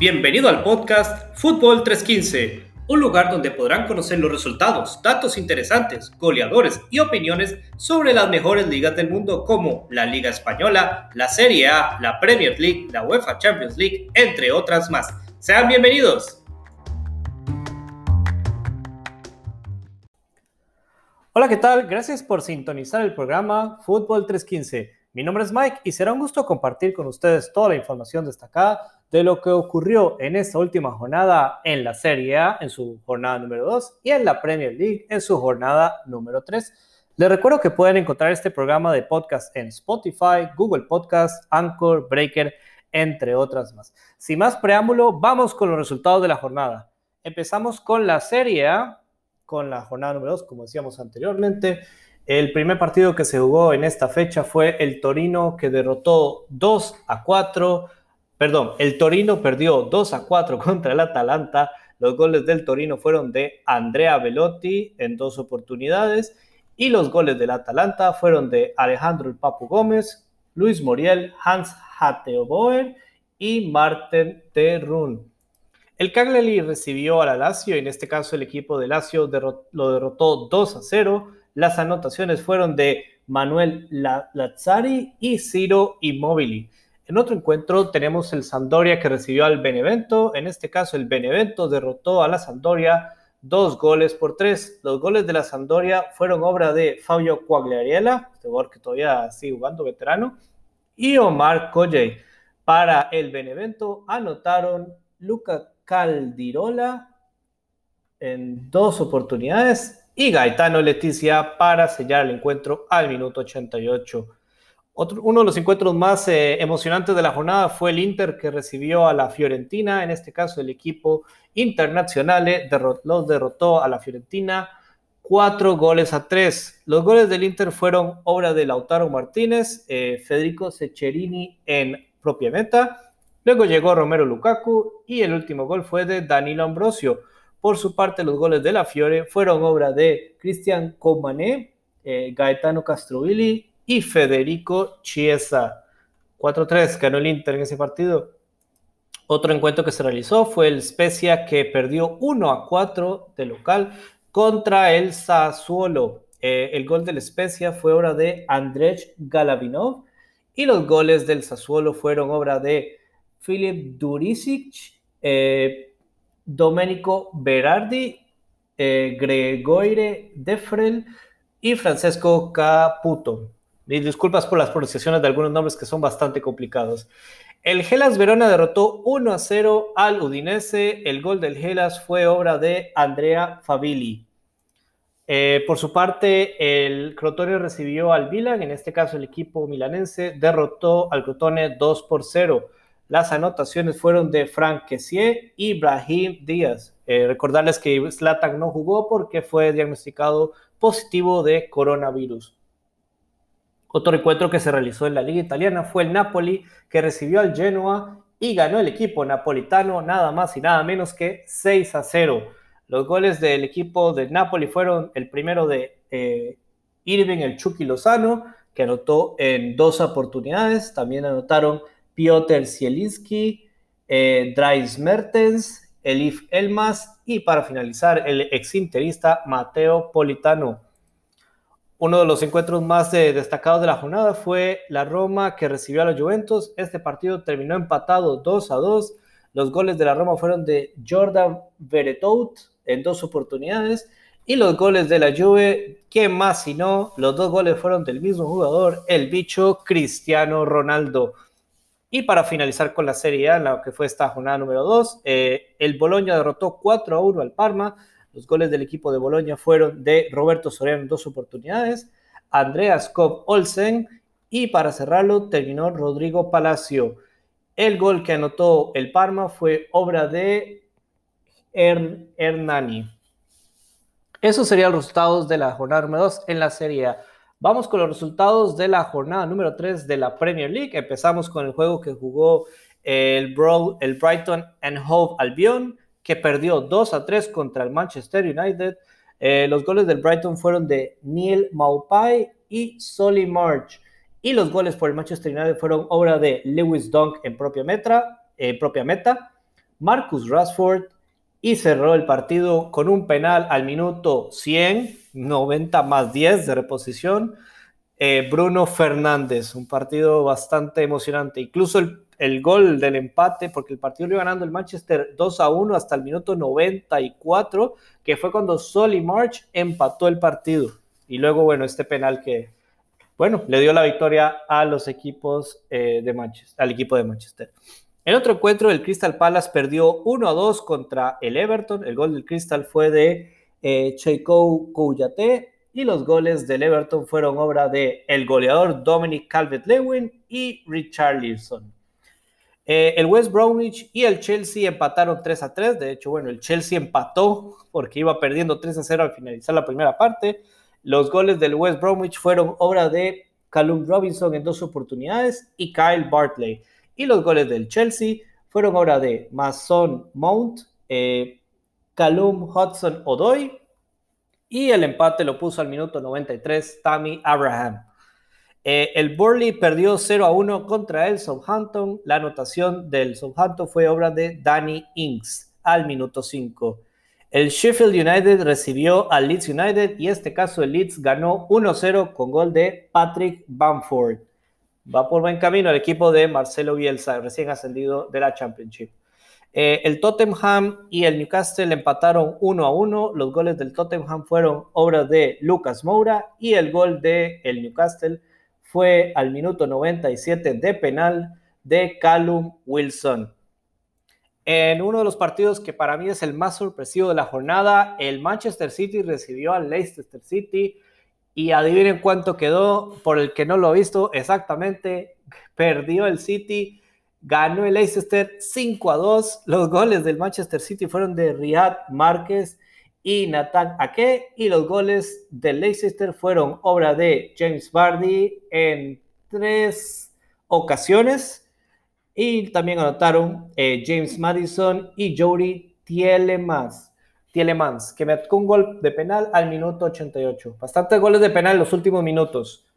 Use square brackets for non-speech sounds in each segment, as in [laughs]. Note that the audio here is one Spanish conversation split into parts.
Bienvenido al podcast Fútbol 315, un lugar donde podrán conocer los resultados, datos interesantes, goleadores y opiniones sobre las mejores ligas del mundo como la Liga Española, la Serie A, la Premier League, la UEFA Champions League, entre otras más. Sean bienvenidos. Hola, ¿qué tal? Gracias por sintonizar el programa Fútbol 315. Mi nombre es Mike y será un gusto compartir con ustedes toda la información destacada de lo que ocurrió en esta última jornada en la Serie A, en su jornada número 2, y en la Premier League, en su jornada número 3. Les recuerdo que pueden encontrar este programa de podcast en Spotify, Google Podcast, Anchor, Breaker, entre otras más. Sin más preámbulo, vamos con los resultados de la jornada. Empezamos con la Serie A, con la jornada número 2, como decíamos anteriormente. El primer partido que se jugó en esta fecha fue el Torino que derrotó 2 a 4 perdón, el Torino perdió 2 a 4 [laughs] contra el Atalanta. Los goles del Torino fueron de Andrea Velotti en dos oportunidades y los goles del Atalanta fueron de Alejandro Papu Gómez, Luis Moriel, Hans Hateoboer y Marten Terrun. El Cagliari recibió a la Lazio en este caso el equipo de Lazio lo derrotó 2 a 0. Las anotaciones fueron de Manuel Lazzari y Ciro Immobili. En otro encuentro tenemos el Sampdoria que recibió al Benevento. En este caso, el Benevento derrotó a la Sampdoria dos goles por tres. Los goles de la Sampdoria fueron obra de Fabio Quagliarella, este jugador que todavía sigue jugando veterano, y Omar Colley. Para el Benevento anotaron Luca Caldirola en dos oportunidades y Gaetano Leticia para sellar el encuentro al minuto 88 uno de los encuentros más eh, emocionantes de la jornada fue el Inter que recibió a la Fiorentina, en este caso el equipo internacional los derrotó a la Fiorentina cuatro goles a tres. Los goles del Inter fueron obra de Lautaro Martínez, eh, Federico Secerini en propia meta, luego llegó Romero Lukaku y el último gol fue de Danilo Ambrosio. Por su parte, los goles de la Fiore fueron obra de Cristian Comané, eh, Gaetano Castrovilli y Federico Chiesa. 4-3 ganó el Inter en ese partido. Otro encuentro que se realizó fue el Spezia que perdió 1-4 de local contra el Sassuolo. Eh, el gol del Spezia fue obra de Andrzej Galavinov y los goles del Sassuolo fueron obra de Filip Duricic, eh, Domenico Berardi, eh, Gregoire Defrel y Francesco Caputo. Y disculpas por las pronunciaciones de algunos nombres que son bastante complicados. El Gelas Verona derrotó 1 a 0 al Udinese. El gol del Gelas fue obra de Andrea Fabili. Eh, por su parte, el Crotone recibió al Milan, en este caso el equipo milanense derrotó al Crotone 2 por 0. Las anotaciones fueron de Frank y Brahim Díaz. Eh, recordarles que Zlatan no jugó porque fue diagnosticado positivo de coronavirus. Otro encuentro que se realizó en la Liga Italiana fue el Napoli, que recibió al Genoa y ganó el equipo napolitano nada más y nada menos que 6 a 0. Los goles del equipo de Napoli fueron el primero de eh, Irving el Chucky Lozano, que anotó en dos oportunidades. También anotaron Piotr Zielinski, eh, Dries Mertens, Elif Elmas y para finalizar el exinterista Mateo Politano. Uno de los encuentros más eh, destacados de la jornada fue la Roma que recibió a los Juventus. Este partido terminó empatado 2 a 2. Los goles de la Roma fueron de Jordan Veretout en dos oportunidades. Y los goles de la Juve, ¿quién más si no? Los dos goles fueron del mismo jugador, el bicho Cristiano Ronaldo. Y para finalizar con la Serie A, la que fue esta jornada número 2, eh, el Boloña derrotó 4 a 1 al Parma. Los goles del equipo de Boloña fueron de Roberto Soriano en dos oportunidades, Andreas Kopp Olsen y para cerrarlo terminó Rodrigo Palacio. El gol que anotó el Parma fue obra de Hernani. Esos serían los resultados de la jornada número 2 en la Serie A. Vamos con los resultados de la jornada número 3 de la Premier League. Empezamos con el juego que jugó el, Brighton and Hove Albion que perdió 2 a 3 contra el Manchester United. Eh, los goles del Brighton fueron de Neil Maupai y Solly March. Y los goles por el Manchester United fueron obra de Lewis Dunk en propia, meta, propia meta. Marcus Rashford y cerró el partido con un penal al minuto 100, 90 más 10 de reposición. Eh, Bruno Fernández, un partido bastante emocionante. Incluso el, el, gol del empate, porque el partido lo iba ganando el Manchester 2 a 1 hasta el minuto 94, que fue cuando Solly March empató el partido. Y luego, bueno, este penal que, bueno, le dio la victoria a los equipos eh, de Manchester, al equipo de Manchester. En otro encuentro, el Crystal Palace perdió 1 a 2 contra el Everton. El gol del Crystal fue de eh, Cheiko Kouyaté y los goles del Everton fueron obra de el goleador Dominic Calvert-Lewin y Richard Learson. Eh, el West Bromwich y el Chelsea empataron 3 a 3. De hecho, bueno, el Chelsea empató porque iba perdiendo 3 a 0 al finalizar la primera parte. Los goles del West Bromwich fueron obra de Callum Robinson en dos oportunidades y Kyle Bartley y los goles del Chelsea fueron obra de Mason Mount, eh, Callum Hudson Odoy y el empate lo puso al minuto 93 Tammy Abraham. Eh, el Burley perdió 0 a 1 contra el Southampton. La anotación del Southampton fue obra de Danny Inks al minuto 5. El Sheffield United recibió al Leeds United y en este caso el Leeds ganó 1-0 con gol de Patrick Bamford va por buen camino el equipo de Marcelo Bielsa, recién ascendido de la Championship. Eh, el Tottenham y el Newcastle empataron 1 a 1. Los goles del Tottenham fueron obra de Lucas Moura y el gol de el Newcastle fue al minuto 97 de penal de Callum Wilson. En uno de los partidos que para mí es el más sorpresivo de la jornada, el Manchester City recibió al Leicester City y adivinen cuánto quedó, por el que no lo ha visto exactamente, perdió el City, ganó el Leicester 5 a 2. Los goles del Manchester City fueron de Riyad Márquez y Nathan Ake, y los goles del Leicester fueron obra de James Vardy en tres ocasiones. Y también anotaron eh, James Madison y Jody Tielemans. Tielemans, que metió un gol de penal al minuto 88. Bastantes goles de penal en los últimos minutos.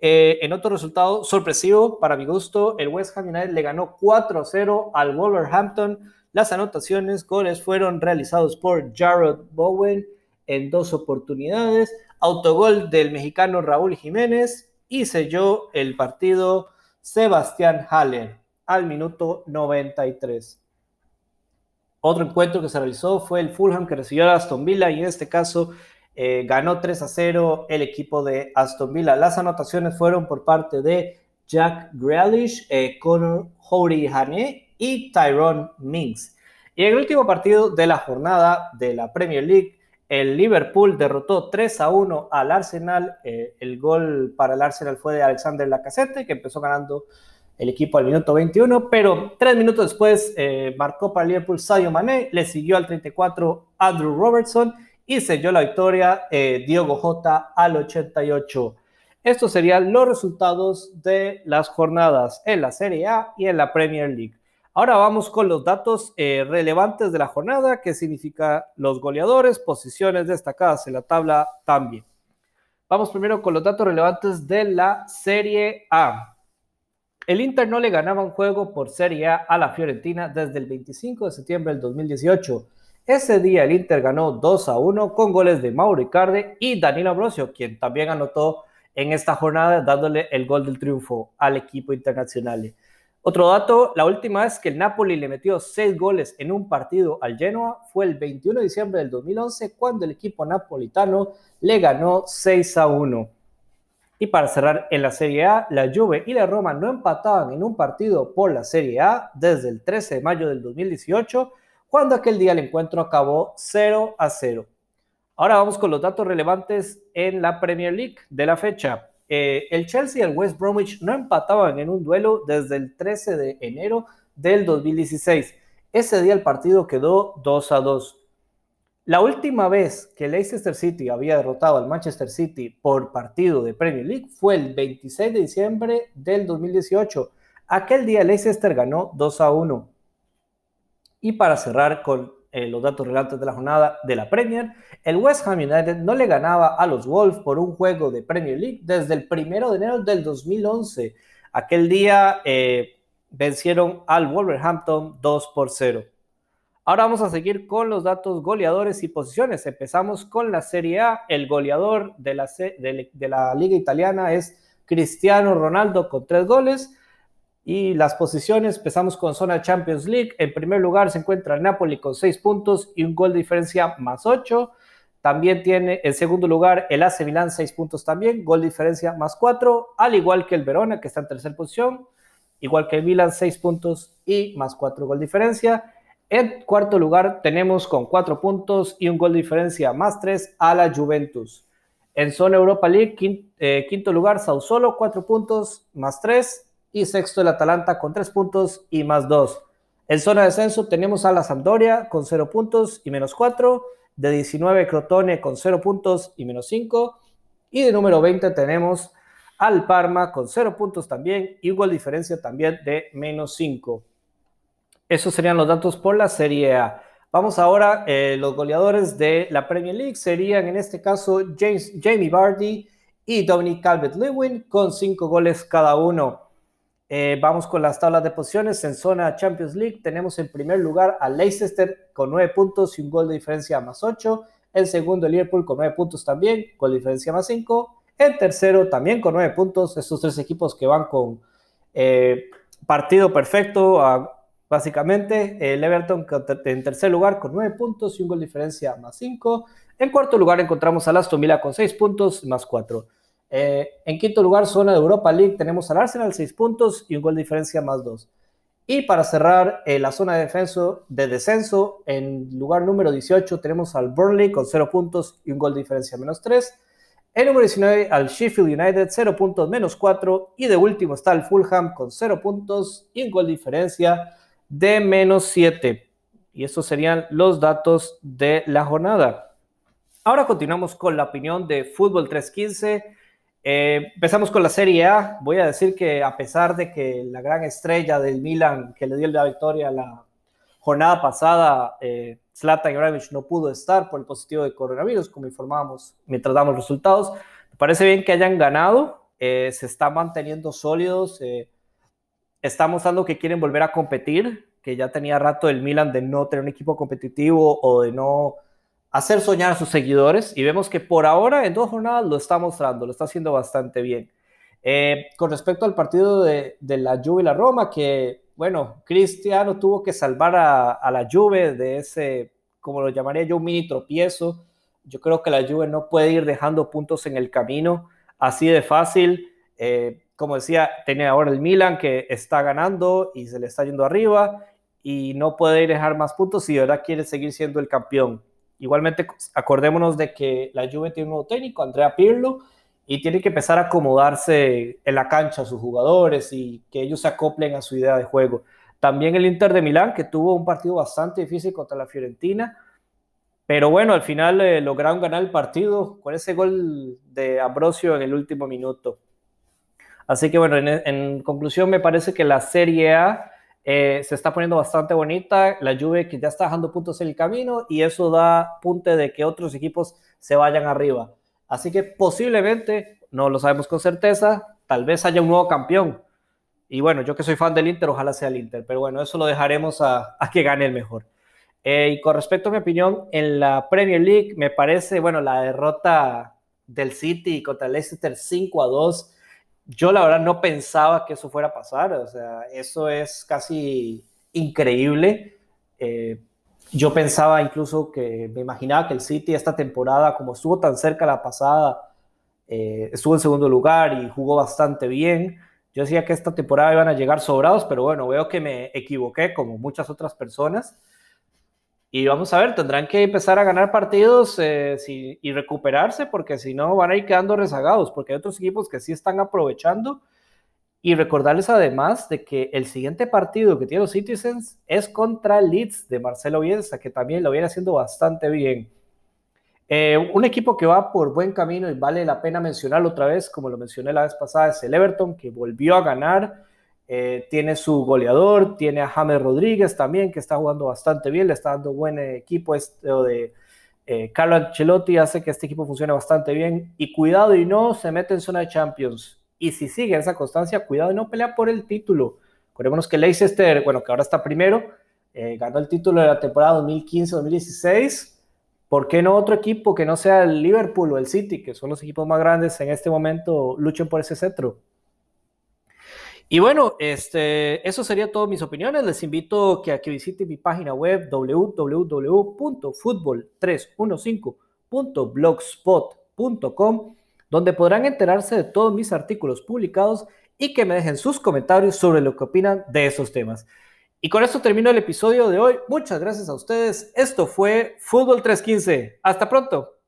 Eh, en otro resultado sorpresivo, para mi gusto, el West Ham United le ganó 4-0 al Wolverhampton. Las anotaciones, goles fueron realizados por Jared Bowen en dos oportunidades. Autogol del mexicano Raúl Jiménez y selló el partido Sebastián Haller al minuto 93. Otro encuentro que se realizó fue el Fulham que recibió a Aston Villa y en este caso eh, ganó 3 a 0 el equipo de Aston Villa. Las anotaciones fueron por parte de Jack Grealish, eh, Conor Howry Hané y Tyrone Mings. Y en el último partido de la jornada de la Premier League, el Liverpool derrotó 3 a 1 al Arsenal. Eh, el gol para el Arsenal fue de Alexander Lacazette, que empezó ganando el equipo al minuto 21, pero tres minutos después marcó para Liverpool Sadio Mané, le siguió al 34 Andrew Robertson y selló la victoria eh, Diogo Jota al 88. Estos serían los resultados de las jornadas en la Serie A y en la Premier League. Ahora vamos con los datos eh, relevantes de la jornada, que significa los goleadores, posiciones destacadas en la tabla también. Vamos primero con los datos relevantes de la Serie A. El Inter no le ganaba un juego por Serie A a la Fiorentina desde el 25 de septiembre del 2018. Ese día el Inter ganó 2 a 1 con goles de Mauro Icardi y Danilo Ambrosio, quien también anotó en esta jornada dándole el gol del triunfo al equipo internacional. Otro dato, la última vez que el Napoli le metió 6 goles en un partido al Genoa fue el 21 de diciembre del 2011 cuando el equipo napolitano le ganó 6 a 1. Y para cerrar en la Serie A, la Juve y la Roma no empataban en un partido por la Serie A desde el 13 de mayo del 2018, cuando aquel día el encuentro acabó 0 a 0. Ahora vamos con los datos relevantes en la Premier League de la fecha. Eh, el Chelsea y el West Bromwich no empataban en un duelo desde el 13 de enero del 2016. Ese día el partido quedó 2 a 2. La última vez que Leicester City había derrotado al Manchester City por partido de Premier League fue el 26 de diciembre del 2018. Aquel día Leicester ganó 2 a 1. Y para cerrar con eh, los datos relevantes de la jornada de la Premier, el West Ham United no le ganaba a los Wolves por un juego de Premier League desde el 1 de enero del 2011. Aquel día eh, vencieron al Wolverhampton 2 por 0. Ahora vamos a seguir con los datos goleadores y posiciones. Empezamos con la Serie A. El goleador de la, de la Liga Italiana es Cristiano Ronaldo con tres goles. Y las posiciones, empezamos con zona Champions League. En primer lugar se encuentra el Napoli con seis puntos y un gol de diferencia más ocho. También tiene en segundo lugar el AC Milan, seis puntos también, gol de diferencia más cuatro, al igual que el Verona, que está en tercera posición, igual que el Milan, seis puntos y más cuatro gol de diferencia. En cuarto lugar tenemos con cuatro puntos y un gol de diferencia más tres a la Juventus. En zona Europa League, eh, quinto, lugar, Sao Solo, cuatro puntos más tres. Y sexto el Atalanta con tres puntos y más dos. En zona de descenso tenemos a la Sampdoria con cero puntos y menos cuatro de 19 Crotone con 0 puntos y menos 5. Y de número 20 tenemos al Parma con 0 puntos también gol diferencia también de menos 5. Esos serían los datos por la Serie A. Vamos ahora, eh, los goleadores de la Premier League serían en este caso Jamie Vardy y Dominic Calvert-Lewin con 5 goles cada uno. Eh, vamos con las tablas de posiciones. En zona Champions League tenemos en primer lugar a Leicester con 9 puntos y un gol de diferencia más 8. En segundo, Liverpool con 9 puntos también, gol de diferencia más 5. En tercero, también con 9 puntos. Estos tres equipos que van con eh, partido perfecto, básicamente. El Everton en tercer lugar con 9 puntos y un gol de diferencia más 5. En cuarto lugar encontramos a Aston Villa con 6 puntos más 4. Eh, en quinto lugar, zona de Europa League, tenemos al Arsenal 6 puntos y un gol de diferencia más 2. Y para cerrar eh, la zona de, de descenso, en lugar número 18 tenemos al Burnley con 0 puntos y un gol de diferencia menos 3. En número 19 al Sheffield United 0 puntos menos 4. Y de último está el Fulham con 0 puntos y un gol de diferencia de menos 7. Y estos serían los datos de la jornada. Ahora continuamos con la opinión de Fútbol 315 eh, empezamos con la Serie A. Voy a decir que a pesar de que la gran estrella del Milan que le dio la victoria la jornada pasada, eh, Zlatan Ibrahimovic no pudo estar por el positivo de coronavirus, como informábamos mientras damos resultados. Me parece bien que hayan ganado, eh, se están manteniendo sólidos, eh, están mostrando que quieren volver a competir, que ya tenía rato el Milan de no tener un equipo competitivo o de no hacer soñar a sus seguidores y vemos que por ahora en dos jornadas lo está mostrando, lo está haciendo bastante bien. Eh, con respecto al partido de, la Juve y la Roma, que bueno, Cristiano tuvo que salvar a, la Juve de ese, como lo llamaría yo, un mini tropiezo. Yo creo que la Juve no puede ir dejando puntos en el camino así de fácil. Eh, como decía, tiene ahora el Milan que está ganando y se le está yendo arriba y no puede ir dejar más puntos si de quiere seguir siendo el campeón. Igualmente, acordémonos de que la Juve tiene un nuevo técnico, Andrea Pirlo, y tiene que empezar a acomodarse en la cancha a sus jugadores y que ellos se acoplen a su idea de juego. También el Inter de Milán, que tuvo un partido bastante difícil contra la Fiorentina, pero bueno, al final eh, lograron ganar el partido con ese gol de Ambrosio en el último minuto. Así que bueno, en conclusión me parece que la Serie A eh, se está poniendo bastante bonita. La Juve que ya está dejando puntos en el camino y eso da punte de que otros equipos se vayan arriba. Así que posiblemente, no lo sabemos con certeza, tal vez haya un nuevo campeón. Y bueno, yo que soy fan del Inter, ojalá sea el Inter. Pero bueno, eso lo dejaremos a, que gane el mejor. Eh, y con respecto a mi opinión, en la Premier League me parece, bueno, la derrota del City contra el Leicester 5 a 2 yo la verdad no pensaba que eso fuera a pasar, o sea, eso es casi increíble. Eh, yo pensaba incluso que me imaginaba que el City esta temporada, como estuvo tan cerca la pasada, eh, estuvo en segundo lugar y jugó bastante bien. Yo decía que esta temporada iban a llegar sobrados, pero bueno, veo que me equivoqué como muchas otras personas. Y vamos a ver, tendrán que empezar a ganar partidos eh, y recuperarse porque si no van a ir quedando rezagados, porque hay otros equipos que sí están aprovechando. Y recordarles además de que el siguiente partido que tiene los Citizens es contra Leeds de Marcelo Bielsa, que también lo viene haciendo bastante bien. Eh, un equipo que va por buen camino y vale la pena mencionarlo otra vez, como lo mencioné la vez pasada, es el Everton, que volvió a ganar eh, tiene su goleador, tiene a James Rodríguez también, que está jugando bastante bien, le está dando buen equipo. Esto de eh, Carlo Ancelotti hace que este equipo funcione bastante bien. Y cuidado y no se mete en zona de Champions. Y si sigue esa constancia, cuidado y no pelea por el título, Acordémonos que Leicester, bueno, que ahora está primero, eh, ganó el título de la temporada 2015-2016. ¿Por qué no otro equipo que no sea el Liverpool o el City, que son los equipos más grandes en este momento, luchen por ese cetro? Y bueno, este, eso sería todo mis opiniones. Les invito a que visiten mi página web www.football315.blogspot.com, donde podrán enterarse de todos mis artículos publicados y que me dejen sus comentarios sobre lo que opinan de esos temas. Y con esto termino el episodio de hoy. Muchas gracias a ustedes. Esto fue Fútbol 315. Hasta pronto.